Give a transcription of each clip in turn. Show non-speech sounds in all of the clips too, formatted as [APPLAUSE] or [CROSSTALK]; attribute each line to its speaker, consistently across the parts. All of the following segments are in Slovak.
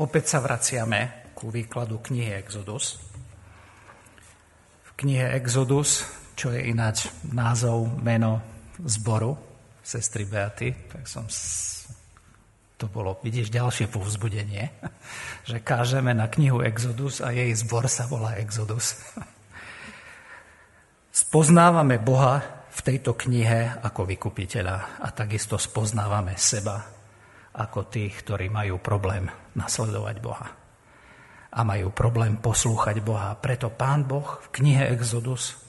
Speaker 1: Opäť sa vraciame ku výkladu knihy Exodus. V knihe Exodus, čo je ináč názov, meno zboru sestry Beaty, tak som to bolo, vidíš, ďalšie povzbudenie, [LAUGHS] že kážeme na knihu Exodus a jej zbor sa volá Exodus. [LAUGHS] Spoznávame Boha v tejto knihe ako vykupiteľa a takisto spoznávame seba ako tých, ktorí majú problém nasledovať Boha. A majú problém poslúchať Boha. Preto Pán Boh v knihe Exodus,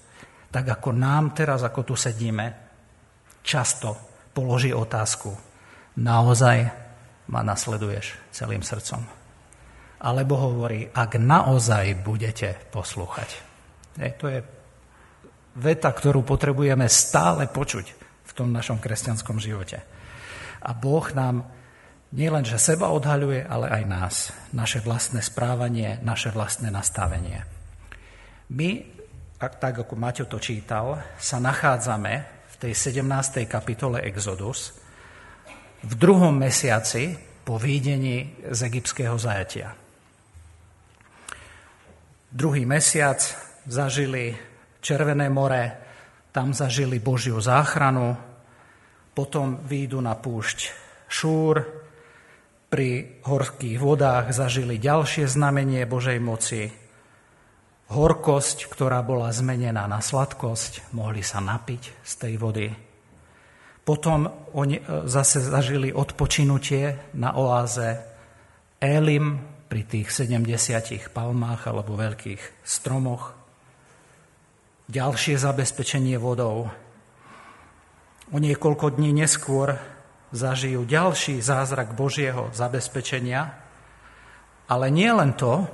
Speaker 1: tak ako nám teraz, ako tu sedíme, často položí otázku, naozaj ma nasleduješ celým srdcom. Alebo hovorí, ak naozaj budete poslúchať. E, to je veta, ktorú potrebujeme stále počuť v tom našom kresťanskom živote. A Boh nám nielen, že seba odhaľuje, ale aj nás, naše vlastné správanie, naše vlastné nastavenie. My, tak ako Maťo to čítal, sa nachádzame v tej 17. kapitole Exodus v druhom mesiaci po výdení z egyptského zajatia. Druhý mesiac zažili Červené more, tam zažili Božiu záchranu, potom výjdu na púšť Šúr, pri horských vodách zažili ďalšie znamenie Božej moci. Horkosť, ktorá bola zmenená na sladkosť, mohli sa napiť z tej vody. Potom oni e, zase zažili odpočinutie na oáze Elim pri tých 70 palmách alebo veľkých stromoch. Ďalšie zabezpečenie vodou. O niekoľko dní neskôr zažijú ďalší zázrak Božieho zabezpečenia, ale nie len to,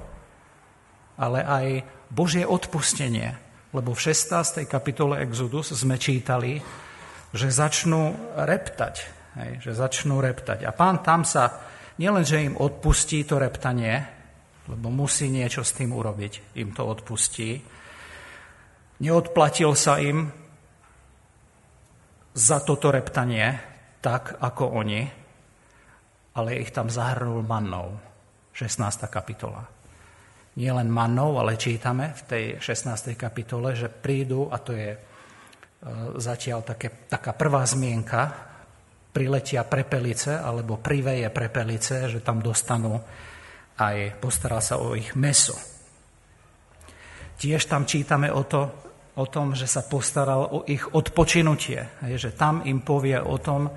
Speaker 1: ale aj Božie odpustenie. Lebo v 16. kapitole Exodus sme čítali, že začnú reptať. Hej, že začnú reptať. A pán tam sa nielen, že im odpustí to reptanie, lebo musí niečo s tým urobiť, im to odpustí. Neodplatil sa im za toto reptanie, tak ako oni, ale ich tam zahrnul mannou. 16. kapitola. Nie len mannou, ale čítame v tej 16. kapitole, že prídu, a to je e, zatiaľ také, taká prvá zmienka, priletia prepelice alebo priveje prepelice, že tam dostanú aj, postará sa o ich meso. Tiež tam čítame o to, o tom, že sa postaral o ich odpočinutie. Hej, že tam im povie o tom,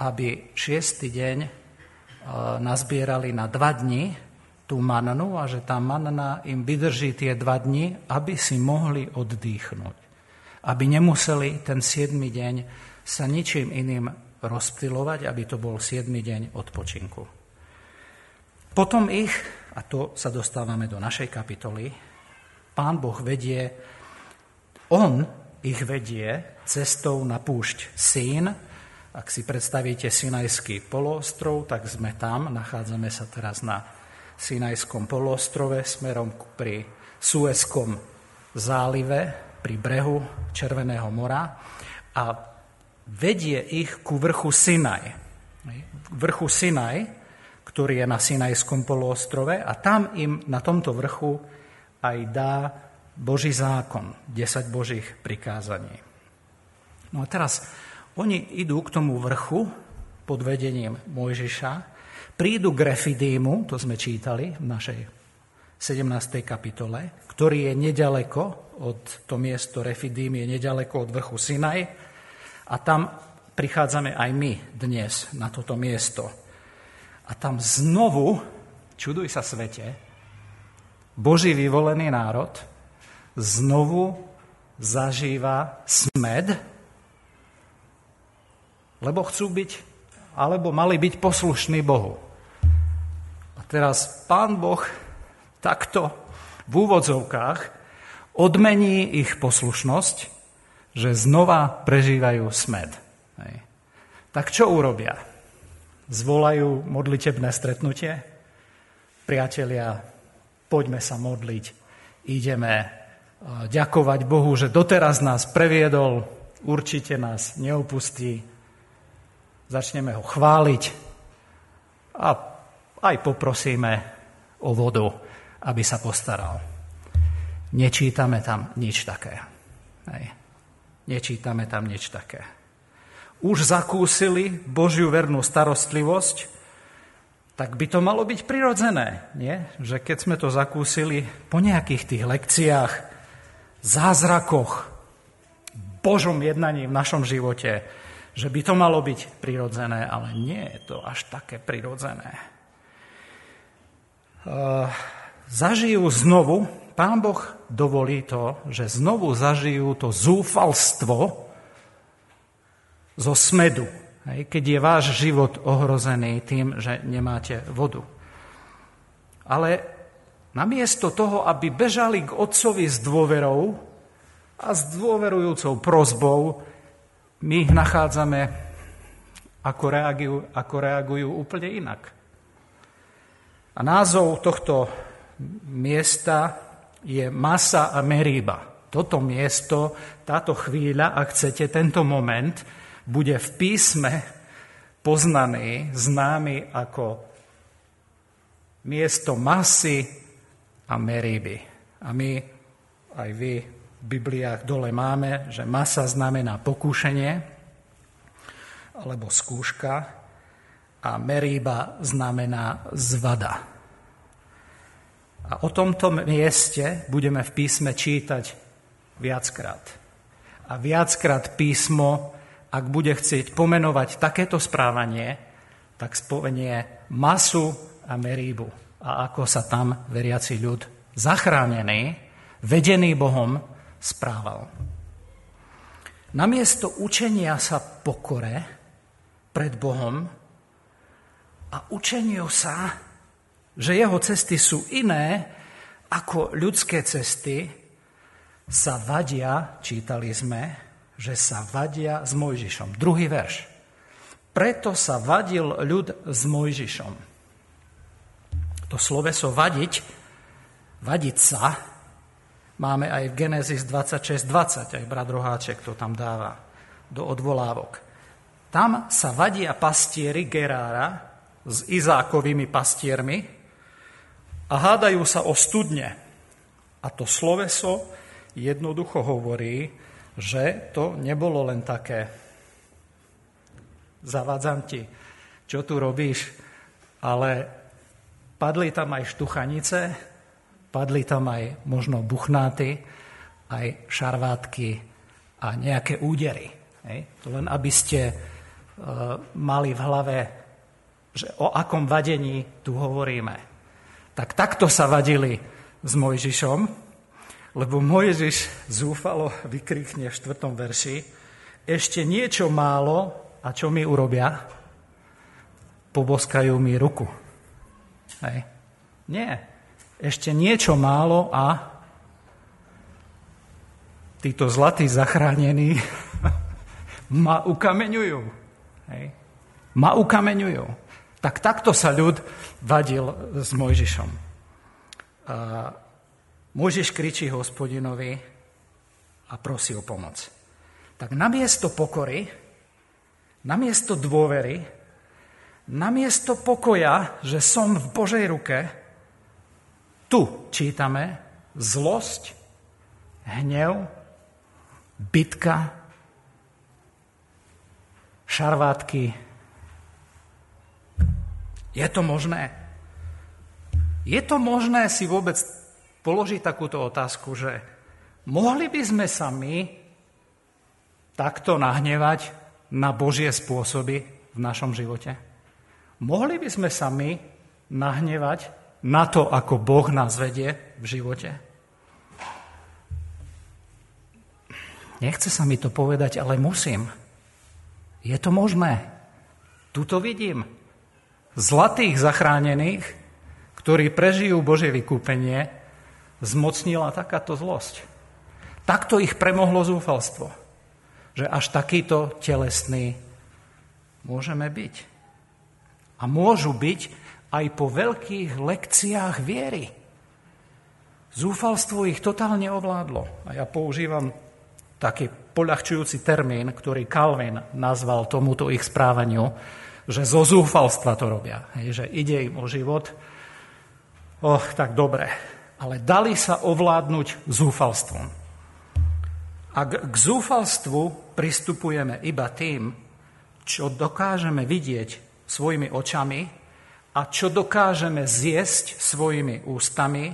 Speaker 1: aby šiestý deň e, nazbierali na dva dni tú mannu a že tá manna im vydrží tie dva dni, aby si mohli oddychnúť. Aby nemuseli ten siedmy deň sa ničím iným rozptilovať, aby to bol siedmy deň odpočinku. Potom ich, a to sa dostávame do našej kapitoly, pán Boh vedie on ich vedie cestou na púšť Sín. Ak si predstavíte Sinajský poloostrov, tak sme tam. Nachádzame sa teraz na Sinajskom poloostrove smerom pri Suezkom zálive, pri brehu Červeného mora a vedie ich ku vrchu Sinaj. Vrchu Sinaj, ktorý je na Sinajskom poloostrove a tam im na tomto vrchu aj dá Boží zákon, 10 Božích prikázaní. No a teraz oni idú k tomu vrchu pod vedením Mojžiša, prídu k Refidímu, to sme čítali v našej 17. kapitole, ktorý je nedaleko od to miesto Refidím je nedaleko od vrchu Sinaj a tam prichádzame aj my dnes na toto miesto. A tam znovu, čuduj sa svete, Boží vyvolený národ, znovu zažíva smed, lebo chcú byť, alebo mali byť poslušní Bohu. A teraz pán Boh takto v úvodzovkách odmení ich poslušnosť, že znova prežívajú smed. Hej. Tak čo urobia? Zvolajú modlitebné stretnutie? Priatelia, poďme sa modliť, ideme ďakovať Bohu, že doteraz nás previedol, určite nás neopustí. Začneme ho chváliť a aj poprosíme o vodu, aby sa postaral. Nečítame tam nič také. Hej. Nečítame tam nič také. Už zakúsili Božiu vernú starostlivosť, tak by to malo byť prirodzené, nie? Že keď sme to zakúsili po nejakých tých lekciách, zázrakoch, Božom jednaní v našom živote, že by to malo byť prirodzené, ale nie je to až také prirodzené. Uh, zažijú znovu, Pán Boh dovolí to, že znovu zažijú to zúfalstvo zo smedu, keď je váš život ohrozený tým, že nemáte vodu. Ale namiesto toho, aby bežali k otcovi s dôverou a s dôverujúcou prozbou, my ich nachádzame, ako reagujú, ako reagujú úplne inak. A názov tohto miesta je Masa a Meríba. Toto miesto, táto chvíľa, ak chcete, tento moment, bude v písme poznaný, známy ako miesto masy a meríby. A my, aj vy, v Bibliách dole máme, že masa znamená pokúšenie alebo skúška a meríba znamená zvada. A o tomto mieste budeme v písme čítať viackrát. A viackrát písmo, ak bude chcieť pomenovať takéto správanie, tak spomenie masu a meríbu. A ako sa tam veriaci ľud zachránený, vedený Bohom, správal. Namiesto učenia sa pokore pred Bohom a učeniu sa že jeho cesty sú iné ako ľudské cesty, sa vadia, čítali sme, že sa vadia s Mojžišom. Druhý verš. Preto sa vadil ľud s Mojžišom. To sloveso vadiť, vadiť sa, máme aj v Genesis 26.20, aj brat Roháček to tam dáva do odvolávok. Tam sa vadia pastieri Gerára s Izákovými pastiermi, a hádajú sa o studne. A to sloveso jednoducho hovorí, že to nebolo len také zavádzam ti, čo tu robíš, ale padli tam aj štuchanice, padli tam aj možno buchnáty, aj šarvátky a nejaké údery. Hej? Len aby ste uh, mali v hlave, že o akom vadení tu hovoríme. Tak takto sa vadili s Mojžišom, lebo Mojžiš zúfalo vykrikne v štvrtom verši, ešte niečo málo a čo mi urobia? Poboskajú mi ruku. Hej. Nie. Ešte niečo málo a títo zlatí zachránení [LAUGHS] ma ukameňujú. Hej. Ma ukameňujú. Tak takto sa ľud vadil s Mojžišom. A Mojžiš kričí hospodinovi a prosí o pomoc. Tak namiesto pokory, namiesto dôvery, namiesto pokoja, že som v Božej ruke, tu čítame zlosť, hnev, bitka, šarvátky, je to možné? Je to možné si vôbec položiť takúto otázku, že mohli by sme sa my takto nahnevať na Božie spôsoby v našom živote? Mohli by sme sa my nahnevať na to, ako Boh nás vedie v živote? Nechce sa mi to povedať, ale musím. Je to možné. Tuto vidím zlatých zachránených, ktorí prežijú Božie vykúpenie, zmocnila takáto zlosť. Takto ich premohlo zúfalstvo, že až takýto telesný môžeme byť. A môžu byť aj po veľkých lekciách viery. Zúfalstvo ich totálne ovládlo. A ja používam taký poľahčujúci termín, ktorý Calvin nazval tomuto ich správaniu, že zo zúfalstva to robia. Hej, že ide im o život. Och, tak dobre. Ale dali sa ovládnuť zúfalstvom. Ak k zúfalstvu pristupujeme iba tým, čo dokážeme vidieť svojimi očami a čo dokážeme zjesť svojimi ústami,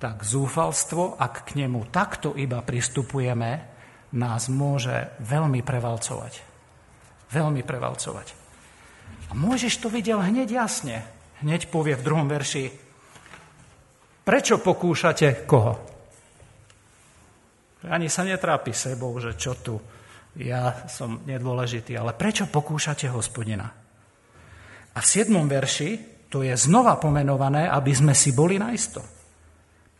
Speaker 1: tak zúfalstvo, ak k nemu takto iba pristupujeme, nás môže veľmi prevalcovať. Veľmi prevalcovať. A môžeš to vidieť hneď jasne. Hneď povie v druhom verši, prečo pokúšate koho? Ani sa netrápi sebou, že čo tu ja som nedôležitý, ale prečo pokúšate hospodina? A v 7. verši to je znova pomenované, aby sme si boli naisto.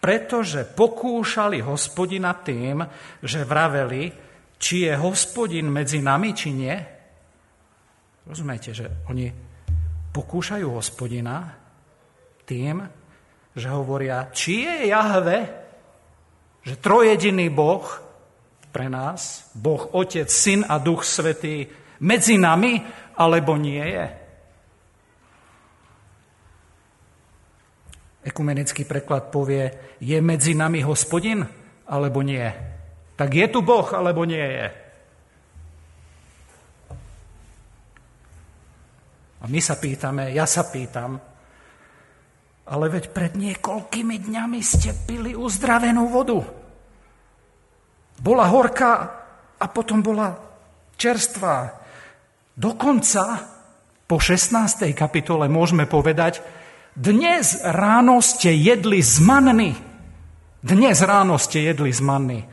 Speaker 1: Pretože pokúšali hospodina tým, že vraveli, či je hospodin medzi nami, či nie. Rozumiete, že oni pokúšajú hospodina tým, že hovoria, či je Jahve, že trojediný Boh pre nás, Boh, Otec, Syn a Duch Svetý, medzi nami, alebo nie je? Ekumenický preklad povie, je medzi nami hospodin, alebo nie? Tak je tu Boh, alebo nie je? A my sa pýtame, ja sa pýtam, ale veď pred niekoľkými dňami ste pili uzdravenú vodu. Bola horká a potom bola čerstvá. Dokonca po 16. kapitole môžeme povedať, dnes ráno ste jedli z manny. Dnes ráno ste jedli z manny.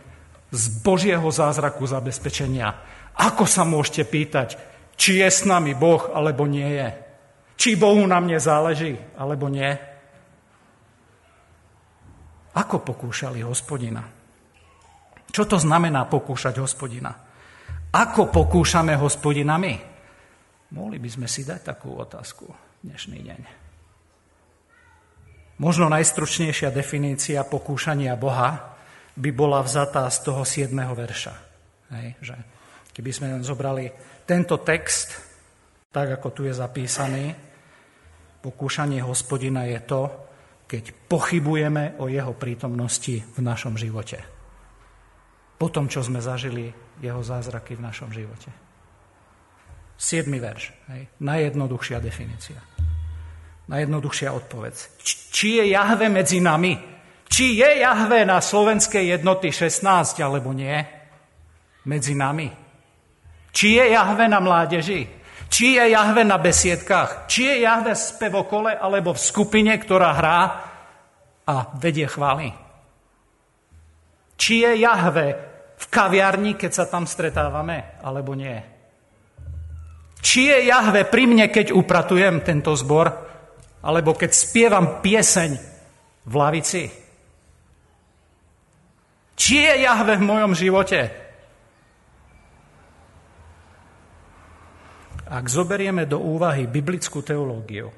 Speaker 1: Z Božieho zázraku zabezpečenia. Ako sa môžete pýtať, či je s nami Boh, alebo nie je? Či Bohu na mne záleží, alebo nie? Ako pokúšali hospodina? Čo to znamená pokúšať hospodina? Ako pokúšame hospodina my? Mohli by sme si dať takú otázku dnešný deň. Možno najstručnejšia definícia pokúšania Boha by bola vzatá z toho 7. verša. Hej, že keby sme zobrali tento text, tak ako tu je zapísaný, pokúšanie hospodina je to, keď pochybujeme o jeho prítomnosti v našom živote po tom, čo sme zažili jeho zázraky v našom živote. Siedmy verš. Hej. Najjednoduchšia definícia. Najjednoduchšia odpoveď. Či je Jahve medzi nami? Či je Jahve na slovenskej jednoty 16 alebo nie? Medzi nami. Či je Jahve na mládeži? Či je Jahve na besiedkách? Či je Jahve v spevokole alebo v skupine, ktorá hrá a vedie chvály? Či je Jahve v kaviarni, keď sa tam stretávame, alebo nie? Či je Jahve pri mne, keď upratujem tento zbor, alebo keď spievam pieseň v lavici? Či je Jahve v mojom živote? Ak zoberieme do úvahy biblickú teológiu,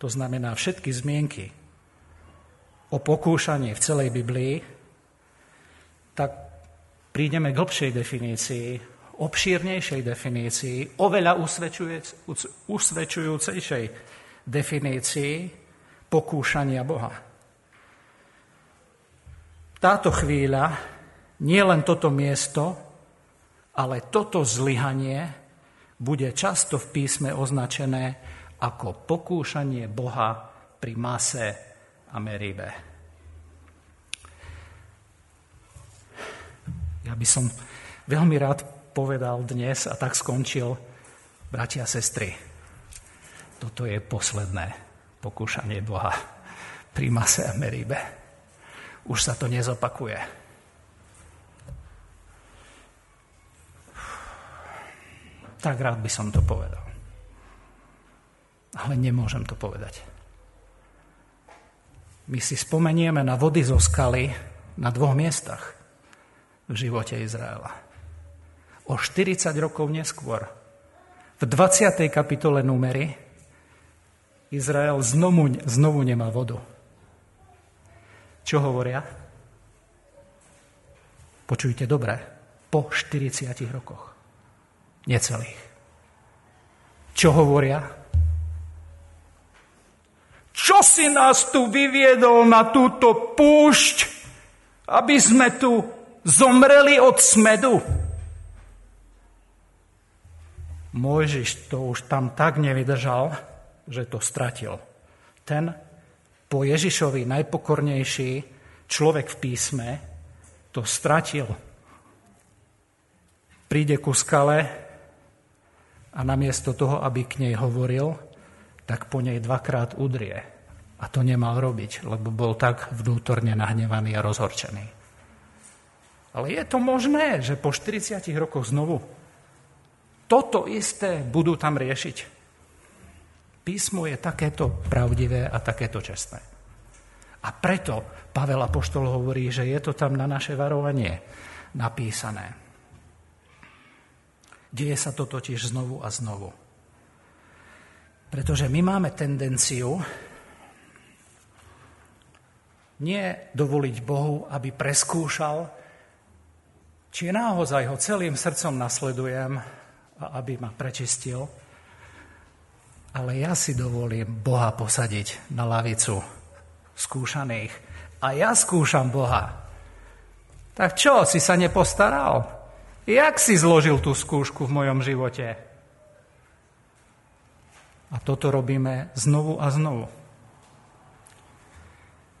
Speaker 1: to znamená všetky zmienky o pokúšaní v celej Biblii, tak prídeme k hlbšej definícii, obšírnejšej definícii, oveľa usvedčujúcejšej definícii pokúšania Boha. Táto chvíľa, nie len toto miesto, ale toto zlyhanie bude často v písme označené ako pokúšanie Boha pri mase a meribe. Ja by som veľmi rád povedal dnes a tak skončil, bratia a sestry, toto je posledné pokúšanie Boha pri Mase a Meribe. Už sa to nezopakuje. Tak rád by som to povedal. Ale nemôžem to povedať. My si spomenieme na vody zo skaly na dvoch miestach v živote Izraela. O 40 rokov neskôr, v 20. kapitole Númery, Izrael znovu, znovu nemá vodu. Čo hovoria? Počujte dobre, po 40 rokoch. Necelých. Čo hovoria? Čo si nás tu vyviedol na túto púšť, aby sme tu zomreli od smedu? Mojžiš to už tam tak nevydržal, že to stratil. Ten po Ježišovi najpokornejší človek v písme to stratil. Príde ku skale a namiesto toho, aby k nej hovoril, tak po nej dvakrát udrie. A to nemal robiť, lebo bol tak vnútorne nahnevaný a rozhorčený. Ale je to možné, že po 40 rokoch znovu toto isté budú tam riešiť. Písmo je takéto pravdivé a takéto čestné. A preto Pavel Apoštol hovorí, že je to tam na naše varovanie napísané. Deje sa to totiž znovu a znovu. Pretože my máme tendenciu nie dovoliť Bohu, aby preskúšal, či naozaj ho celým srdcom nasledujem a aby ma prečistil, ale ja si dovolím Boha posadiť na lavicu skúšaných. A ja skúšam Boha. Tak čo, si sa nepostaral? Jak si zložil tú skúšku v mojom živote? A toto robíme znovu a znovu.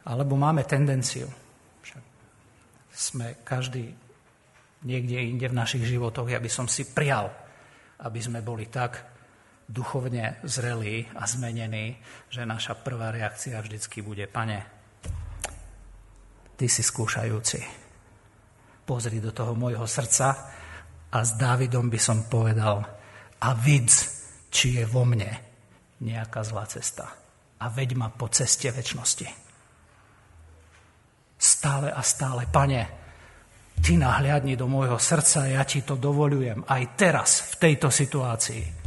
Speaker 1: Alebo máme tendenciu, však sme každý niekde inde v našich životoch, ja by som si prial, aby sme boli tak duchovne zrelí a zmenení, že naša prvá reakcia vždycky bude, pane, ty si skúšajúci. Pozri do toho môjho srdca a s Dávidom by som povedal, a vidz, či je vo mne nejaká zlá cesta. A veď ma po ceste väčšnosti. Stále a stále, pane, ty nahliadni do môjho srdca, ja ti to dovolujem aj teraz, v tejto situácii.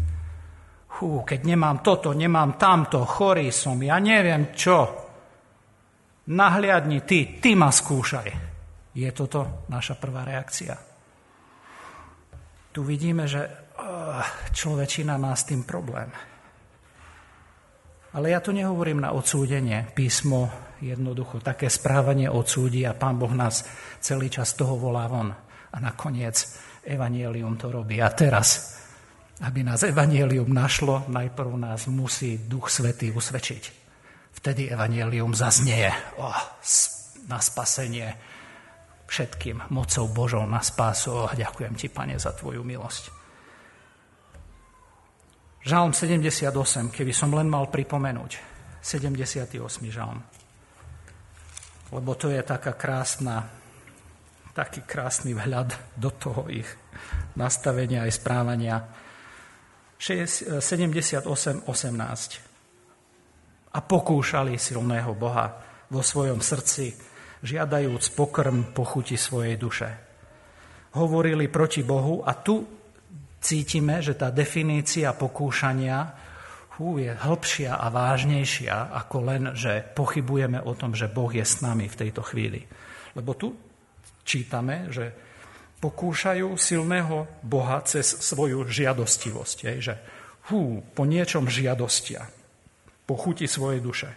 Speaker 1: Hú, keď nemám toto, nemám tamto, chorý som, ja neviem čo. Nahliadni ty, ty ma skúšaj. Je toto naša prvá reakcia. Tu vidíme, že uh, človečina má s tým problém. Ale ja to nehovorím na odsúdenie. Písmo jednoducho také správanie odsúdi a Pán Boh nás celý čas toho volá von. A nakoniec Evangelium to robí. A teraz, aby nás Evangelium našlo, najprv nás musí Duch Svetý usvedčiť. Vtedy Evangelium zaznieje oh, na spasenie všetkým mocou Božou na spásu. Oh, ďakujem ti, Pane, za tvoju milosť. Žalm 78, keby som len mal pripomenúť. 78. žalm. Lebo to je taká krásna, taký krásny vhľad do toho ich nastavenia aj správania. 78, 18. A pokúšali silného Boha vo svojom srdci, žiadajúc pokrm pochuti svojej duše. Hovorili proti Bohu a tu cítime, že tá definícia pokúšania hú, je hĺbšia a vážnejšia, ako len, že pochybujeme o tom, že Boh je s nami v tejto chvíli. Lebo tu čítame, že pokúšajú silného Boha cez svoju žiadostivosť. Je, že hú, po niečom žiadostia, po chuti svojej duše.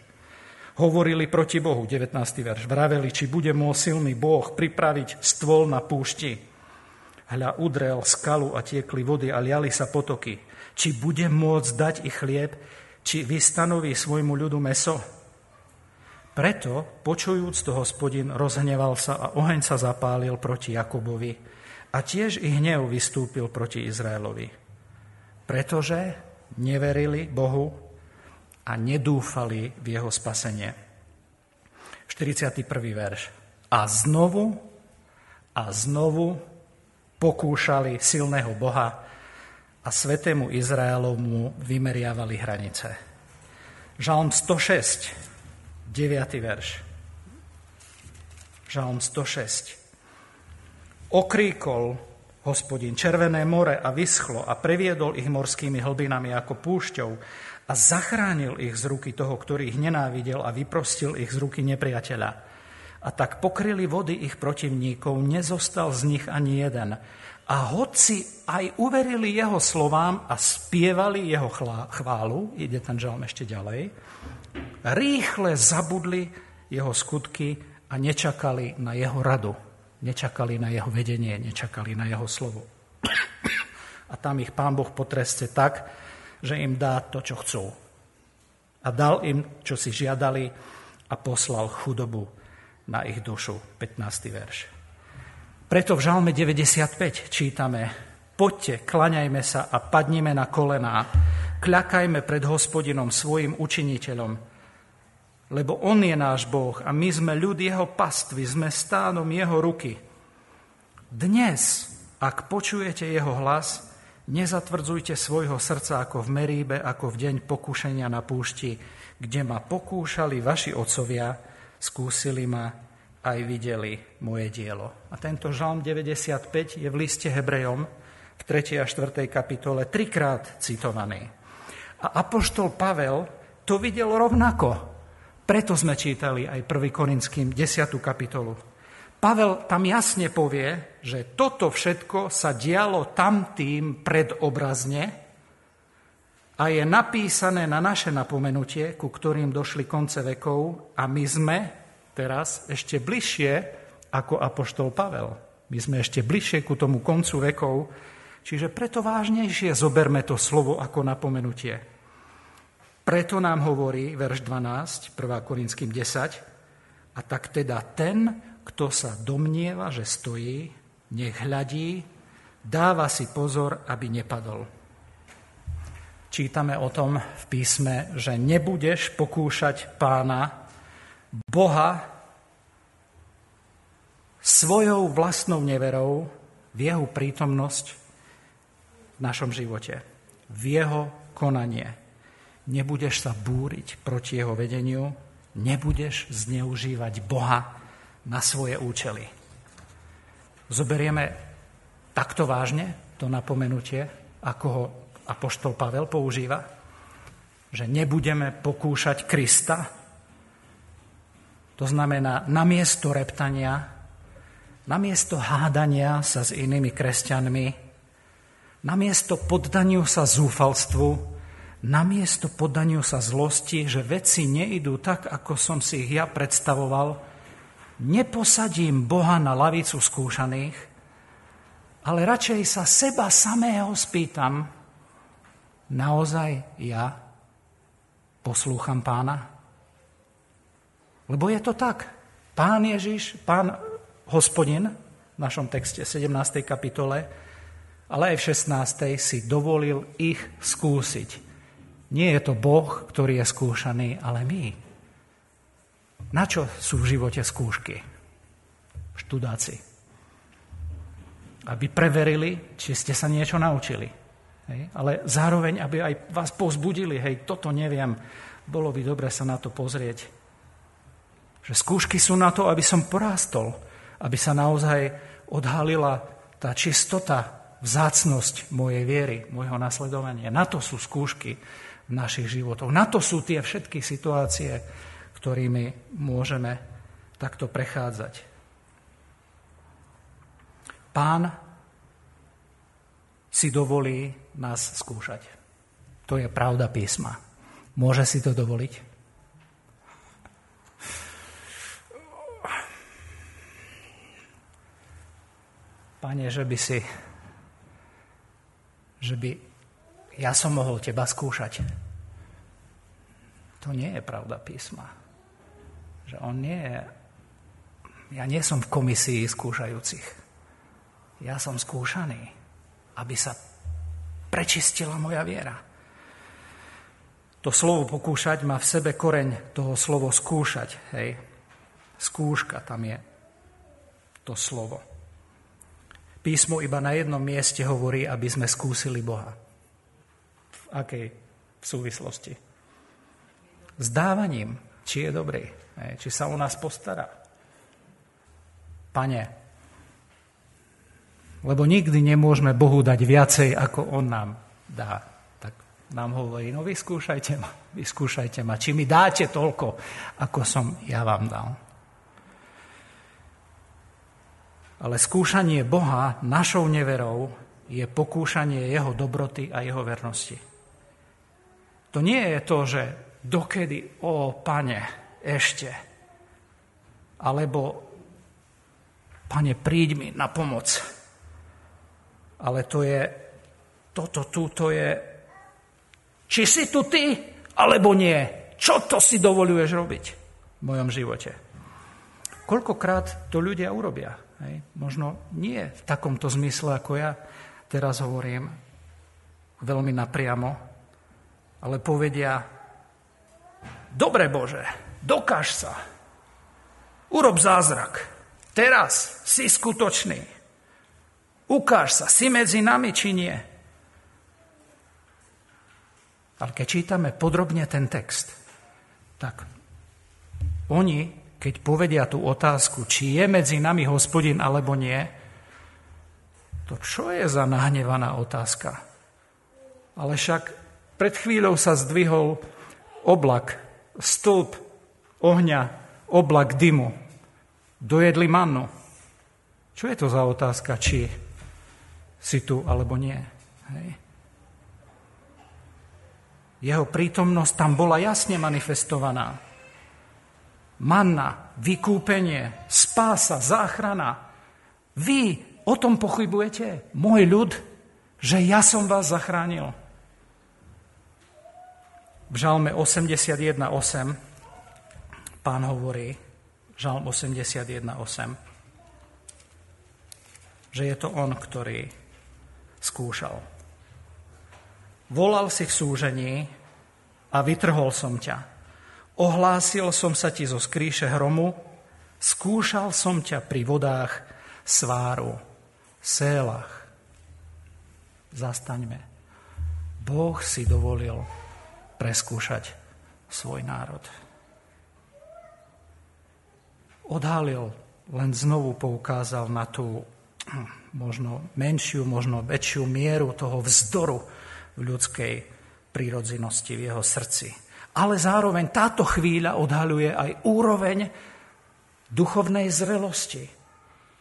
Speaker 1: Hovorili proti Bohu, 19. verš, vraveli, či bude môcť silný Boh pripraviť stôl na púšti, Hľa udrel skalu a tiekli vody a liali sa potoky. Či bude môcť dať ich chlieb, či vystanoví svojmu ľudu meso? Preto, počujúc to hospodin, rozhneval sa a oheň sa zapálil proti Jakobovi a tiež i hnev vystúpil proti Izraelovi. Pretože neverili Bohu a nedúfali v jeho spasenie. 41. verš. A znovu a znovu pokúšali silného Boha a svetému Izraelovmu vymeriavali hranice. Žalm 106, 9. verš. Žalm 106. Okríkol hospodin červené more a vyschlo a previedol ich morskými hlbinami ako púšťou a zachránil ich z ruky toho, ktorý ich nenávidel a vyprostil ich z ruky nepriateľa. A tak pokryli vody ich protivníkov, nezostal z nich ani jeden. A hoci aj uverili jeho slovám a spievali jeho chválu, ide ten žalm ešte ďalej, rýchle zabudli jeho skutky a nečakali na jeho radu. Nečakali na jeho vedenie, nečakali na jeho slovo. A tam ich pán Boh potreste tak, že im dá to, čo chcú. A dal im, čo si žiadali a poslal chudobu na ich dušu. 15. verš. Preto v Žalme 95 čítame Poďte, klaňajme sa a padnime na kolená, kľakajme pred hospodinom svojim učiniteľom, lebo On je náš Boh a my sme ľud Jeho pastvy, sme stánom Jeho ruky. Dnes, ak počujete Jeho hlas, Nezatvrdzujte svojho srdca ako v Meríbe, ako v deň pokúšania na púšti, kde ma pokúšali vaši otcovia, skúsili ma aj videli moje dielo. A tento žalm 95 je v liste Hebrejom v 3. a 4. kapitole trikrát citovaný. A apoštol Pavel to videl rovnako. Preto sme čítali aj 1. Korinským 10. kapitolu. Pavel tam jasne povie, že toto všetko sa dialo tam tým predobrazne a je napísané na naše napomenutie, ku ktorým došli konce vekov a my sme teraz ešte bližšie ako apoštol Pavel. My sme ešte bližšie ku tomu koncu vekov, čiže preto vážnejšie zoberme to slovo ako napomenutie. Preto nám hovorí verš 12, 1. Korinským 10, a tak teda ten, kto sa domnieva, že stojí, nech hľadí, dáva si pozor, aby nepadol. Čítame o tom v písme, že nebudeš pokúšať pána, Boha, svojou vlastnou neverou v jeho prítomnosť v našom živote, v jeho konanie. Nebudeš sa búriť proti jeho vedeniu, nebudeš zneužívať Boha na svoje účely. Zoberieme takto vážne to napomenutie, ako ho apoštol Pavel používa, že nebudeme pokúšať Krista. To znamená, namiesto reptania, namiesto hádania sa s inými kresťanmi, namiesto poddaniu sa zúfalstvu, namiesto poddaniu sa zlosti, že veci neidú tak, ako som si ich ja predstavoval, neposadím Boha na lavicu skúšaných, ale radšej sa seba samého spýtam, naozaj ja poslúcham pána? Lebo je to tak. Pán Ježiš, pán hospodin v našom texte 17. kapitole, ale aj v 16. si dovolil ich skúsiť. Nie je to Boh, ktorý je skúšaný, ale my. Na čo sú v živote skúšky? Študáci. Aby preverili, či ste sa niečo naučili. Hej? Ale zároveň, aby aj vás pozbudili, hej, toto neviem, bolo by dobre sa na to pozrieť. Že skúšky sú na to, aby som porástol, aby sa naozaj odhalila tá čistota, vzácnosť mojej viery, môjho nasledovania. Na to sú skúšky našich životoch. Na to sú tie všetky situácie, ktorými môžeme takto prechádzať. Pán si dovolí nás skúšať. To je pravda písma. Môže si to dovoliť? Pane, že by si, že by ja som mohol teba skúšať. To nie je pravda písma. Že on nie je... Ja nie som v komisii skúšajúcich. Ja som skúšaný, aby sa prečistila moja viera. To slovo pokúšať má v sebe koreň toho slovo skúšať. Hej. Skúška tam je to slovo. Písmo iba na jednom mieste hovorí, aby sme skúsili Boha. Akej súvislosti? S dávaním, či je dobrý či sa o nás postará. Pane, lebo nikdy nemôžeme Bohu dať viacej, ako On nám dá. Tak nám hovorí, no vyskúšajte ma, vyskúšajte ma, či mi dáte toľko, ako som ja vám dal. Ale skúšanie Boha našou neverou je pokúšanie jeho dobroty a jeho vernosti. To nie je to, že dokedy, o pane, ešte, alebo pane, príď mi na pomoc. Ale to je, toto tu, to je, či si tu ty, alebo nie. Čo to si dovoluješ robiť v mojom živote? Koľkokrát to ľudia urobia? Hej? Možno nie v takomto zmysle, ako ja teraz hovorím, veľmi napriamo, ale povedia, dobre Bože, dokáž sa, urob zázrak, teraz si skutočný, ukáž sa, si medzi nami či nie. Ale keď čítame podrobne ten text, tak oni, keď povedia tú otázku, či je medzi nami hospodin alebo nie, to čo je za nahnevaná otázka? Ale však pred chvíľou sa zdvihol oblak, stĺp ohňa, oblak dymu. Dojedli mannu. Čo je to za otázka, či si tu alebo nie? Hej. Jeho prítomnosť tam bola jasne manifestovaná. Manna, vykúpenie, spása, záchrana. Vy o tom pochybujete, môj ľud, že ja som vás zachránil. V Žalme 81.8 pán hovorí, Žalm 81.8, že je to on, ktorý skúšal. Volal si v súžení a vytrhol som ťa. Ohlásil som sa ti zo skríše hromu, skúšal som ťa pri vodách sváru, sélach. Zastaňme. Boh si dovolil preskúšať svoj národ. Odhalil, len znovu poukázal na tú [CLEARS THROAT] možno menšiu, možno väčšiu mieru toho vzdoru, v ľudskej prírodzenosti, v jeho srdci. Ale zároveň táto chvíľa odhaľuje aj úroveň duchovnej zrelosti,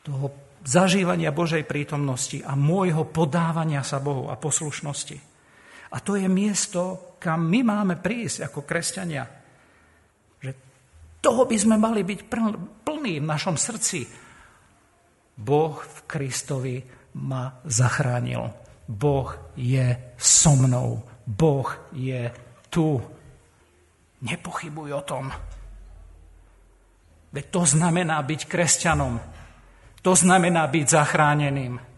Speaker 1: toho zažívania Božej prítomnosti a môjho podávania sa Bohu a poslušnosti. A to je miesto, kam my máme prísť ako kresťania. Že toho by sme mali byť plní v našom srdci. Boh v Kristovi ma zachránil. Boh je so mnou. Boh je tu. Nepochybuj o tom. Veď to znamená byť kresťanom. To znamená byť zachráneným.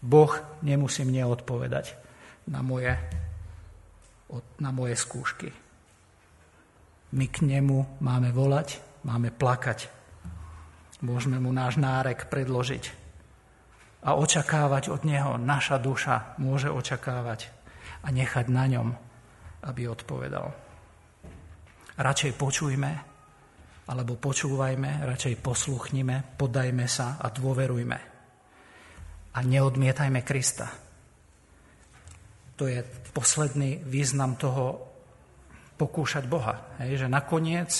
Speaker 1: Boh nemusí mne odpovedať na moje, na moje skúšky. My k nemu máme volať, máme plakať. Môžeme mu náš nárek predložiť a očakávať od Neho. Naša duša môže očakávať a nechať na ňom, aby odpovedal. Radšej počujme, alebo počúvajme, radšej posluchnime, podajme sa a dôverujme. A neodmietajme Krista. To je posledný význam toho pokúšať Boha. Hej, že nakoniec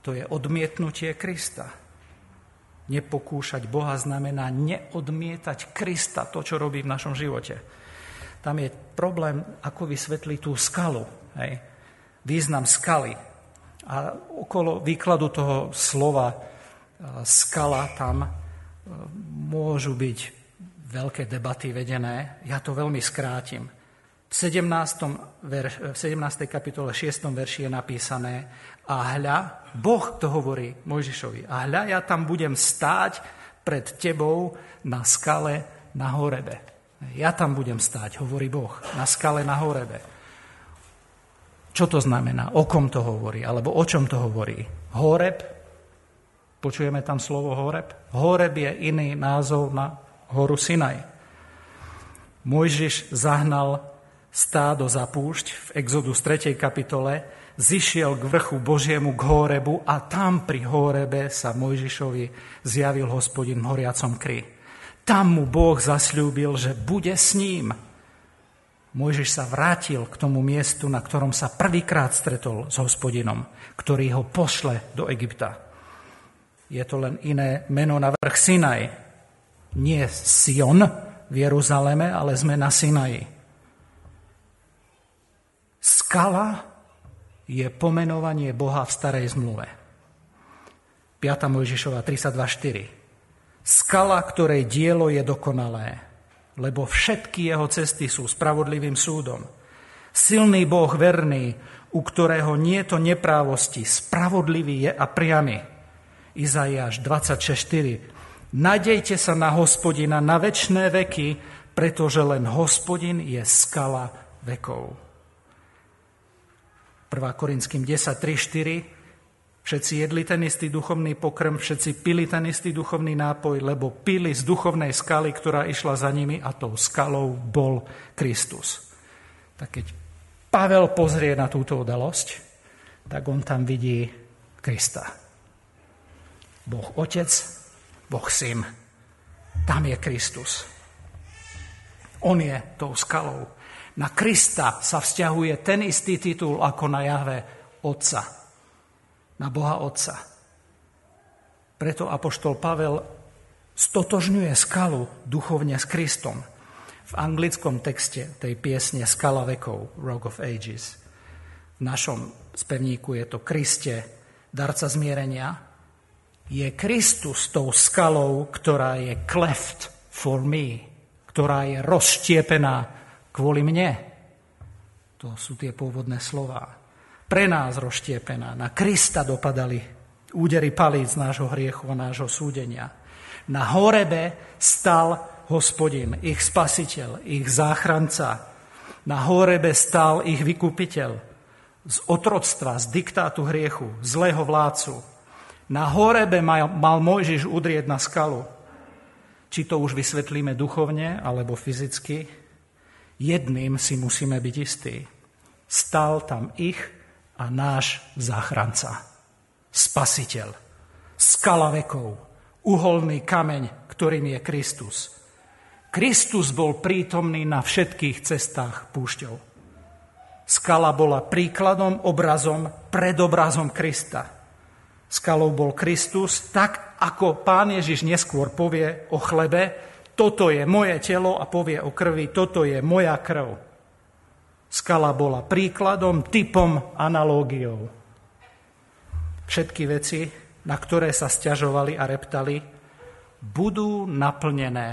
Speaker 1: to je odmietnutie Krista Nepokúšať Boha znamená neodmietať Krista, to, čo robí v našom živote. Tam je problém, ako vysvetliť tú skalu. Hej? Význam skaly. A okolo výkladu toho slova e, skala tam e, môžu byť veľké debaty vedené. Ja to veľmi skrátim. V 17. Verš, v 17. kapitole 6. verši je napísané a hľa, Boh to hovorí Mojžišovi, a hľa, ja tam budem stáť pred tebou na skale na Horebe. Ja tam budem stáť, hovorí Boh, na skale na Horebe. Čo to znamená? O kom to hovorí? Alebo o čom to hovorí? Horeb? Počujeme tam slovo Horeb? Horeb je iný názov na horu Sinaj. Mojžiš zahnal stádo za púšť v Exodus 3. kapitole, zišiel k vrchu Božiemu k Hórebu a tam pri Hórebe sa Mojžišovi zjavil hospodin v horiacom kry. Tam mu Boh zasľúbil, že bude s ním. Mojžiš sa vrátil k tomu miestu, na ktorom sa prvýkrát stretol s hospodinom, ktorý ho pošle do Egypta. Je to len iné meno na vrch Sinaj. Nie Sion v Jeruzaleme, ale sme na Sinaji. Skala je pomenovanie Boha v starej zmluve. 5. Mojžišova 32.4. Skala, ktorej dielo je dokonalé, lebo všetky jeho cesty sú spravodlivým súdom. Silný Boh verný, u ktorého nie je to neprávosti, spravodlivý je a priamy. Izaiáš 26.4. Nadejte sa na hospodina na väčšné veky, pretože len hospodin je skala vekov. 1. Korinským 10, 3, 4. Všetci jedli ten istý duchovný pokrm, všetci pili ten istý duchovný nápoj, lebo pili z duchovnej skaly, ktorá išla za nimi a tou skalou bol Kristus. Tak keď Pavel pozrie na túto udalosť, tak on tam vidí Krista. Boh Otec, Boh Syn. Tam je Kristus. On je tou skalou. Na Krista sa vzťahuje ten istý titul ako na Jahve Otca. Na Boha Otca. Preto apoštol Pavel stotožňuje skalu duchovne s Kristom v anglickom texte tej piesne Skala vekov, Rock of Ages. V našom spevníku je to Kriste, darca zmierenia. Je Kristus tou skalou, ktorá je cleft for me, ktorá je rozštiepená kvôli mne. To sú tie pôvodné slova. Pre nás rozštiepená. Na Krista dopadali údery palíc nášho hriechu a nášho súdenia. Na Horebe stal hospodin, ich spasiteľ, ich záchranca. Na Horebe stál ich vykupiteľ z otroctva, z diktátu hriechu, zlého vládcu. Na Horebe mal, Mojžiš udrieť na skalu. Či to už vysvetlíme duchovne alebo fyzicky, jedným si musíme byť istí. Stal tam ich a náš záchranca. Spasiteľ. Skala vekov. Uholný kameň, ktorým je Kristus. Kristus bol prítomný na všetkých cestách púšťou. Skala bola príkladom, obrazom, predobrazom Krista. Skalou bol Kristus, tak ako pán Ježiš neskôr povie o chlebe, toto je moje telo a povie o krvi, toto je moja krv. Skala bola príkladom, typom, analógiou. Všetky veci, na ktoré sa stiažovali a reptali, budú naplnené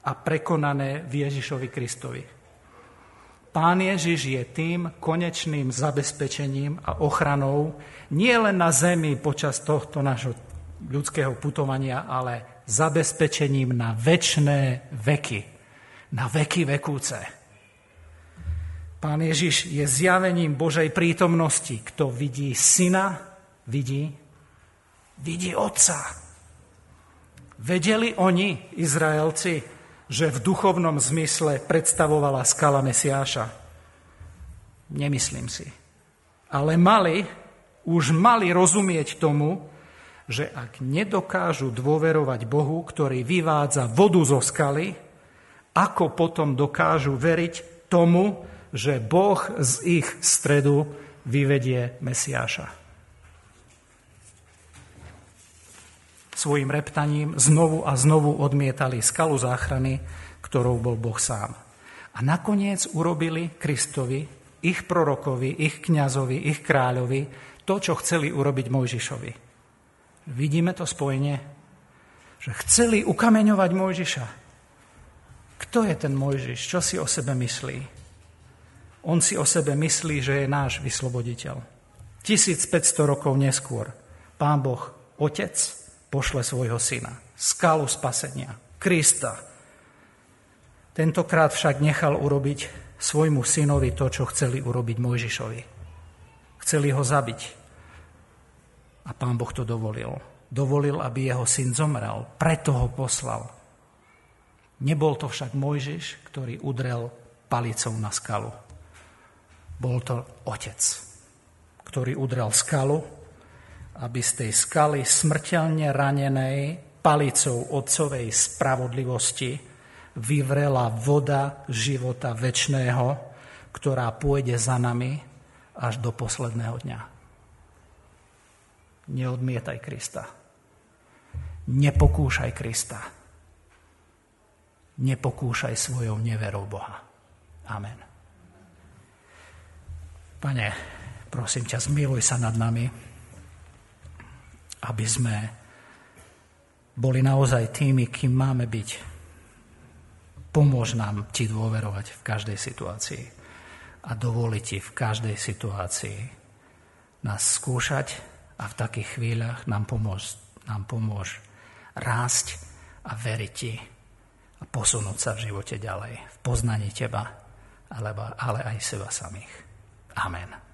Speaker 1: a prekonané v Ježišovi Kristovi. Pán Ježiš je tým konečným zabezpečením a ochranou nie len na zemi počas tohto nášho ľudského putovania, ale zabezpečením na väčšné veky, na veky vekúce. Pán Ježiš je zjavením Božej prítomnosti. Kto vidí syna, vidí, vidí otca. Vedeli oni, Izraelci, že v duchovnom zmysle predstavovala skala Mesiáša? Nemyslím si. Ale mali, už mali rozumieť tomu, že ak nedokážu dôverovať Bohu, ktorý vyvádza vodu zo skaly, ako potom dokážu veriť tomu, že Boh z ich stredu vyvedie Mesiáša. Svojim reptaním znovu a znovu odmietali skalu záchrany, ktorou bol Boh sám. A nakoniec urobili Kristovi, ich prorokovi, ich kňazovi, ich kráľovi to, čo chceli urobiť Mojžišovi. Vidíme to spojenie? Že chceli ukameňovať Mojžiša. Kto je ten Mojžiš? Čo si o sebe myslí? On si o sebe myslí, že je náš vysloboditeľ. 1500 rokov neskôr Pán Boh, Otec, pošle svojho syna. Skalu spasenia. Krista. Tentokrát však nechal urobiť svojmu synovi to, čo chceli urobiť Mojžišovi. Chceli ho zabiť. A pán Boh to dovolil. Dovolil, aby jeho syn zomrel. Preto ho poslal. Nebol to však Mojžiš, ktorý udrel palicou na skalu. Bol to otec, ktorý udrel skalu aby z tej skaly smrteľne ranenej palicou otcovej spravodlivosti vyvrela voda života väčšného, ktorá pôjde za nami až do posledného dňa. Neodmietaj Krista. nepokúšaj Krista. Nepokúšaj svojou neverou Boha. Amen. Pane, prosím ťa, zmiluj sa nad nami, aby sme boli naozaj tými, kým máme byť. Pomôž nám ti dôverovať v každej situácii a dovoliť ti v každej situácii nás skúšať a v takých chvíľach nám pomôž, nám pomôž rásť a veriť ti a posunúť sa v živote ďalej, v poznaní teba, ale aj seba samých. Amen.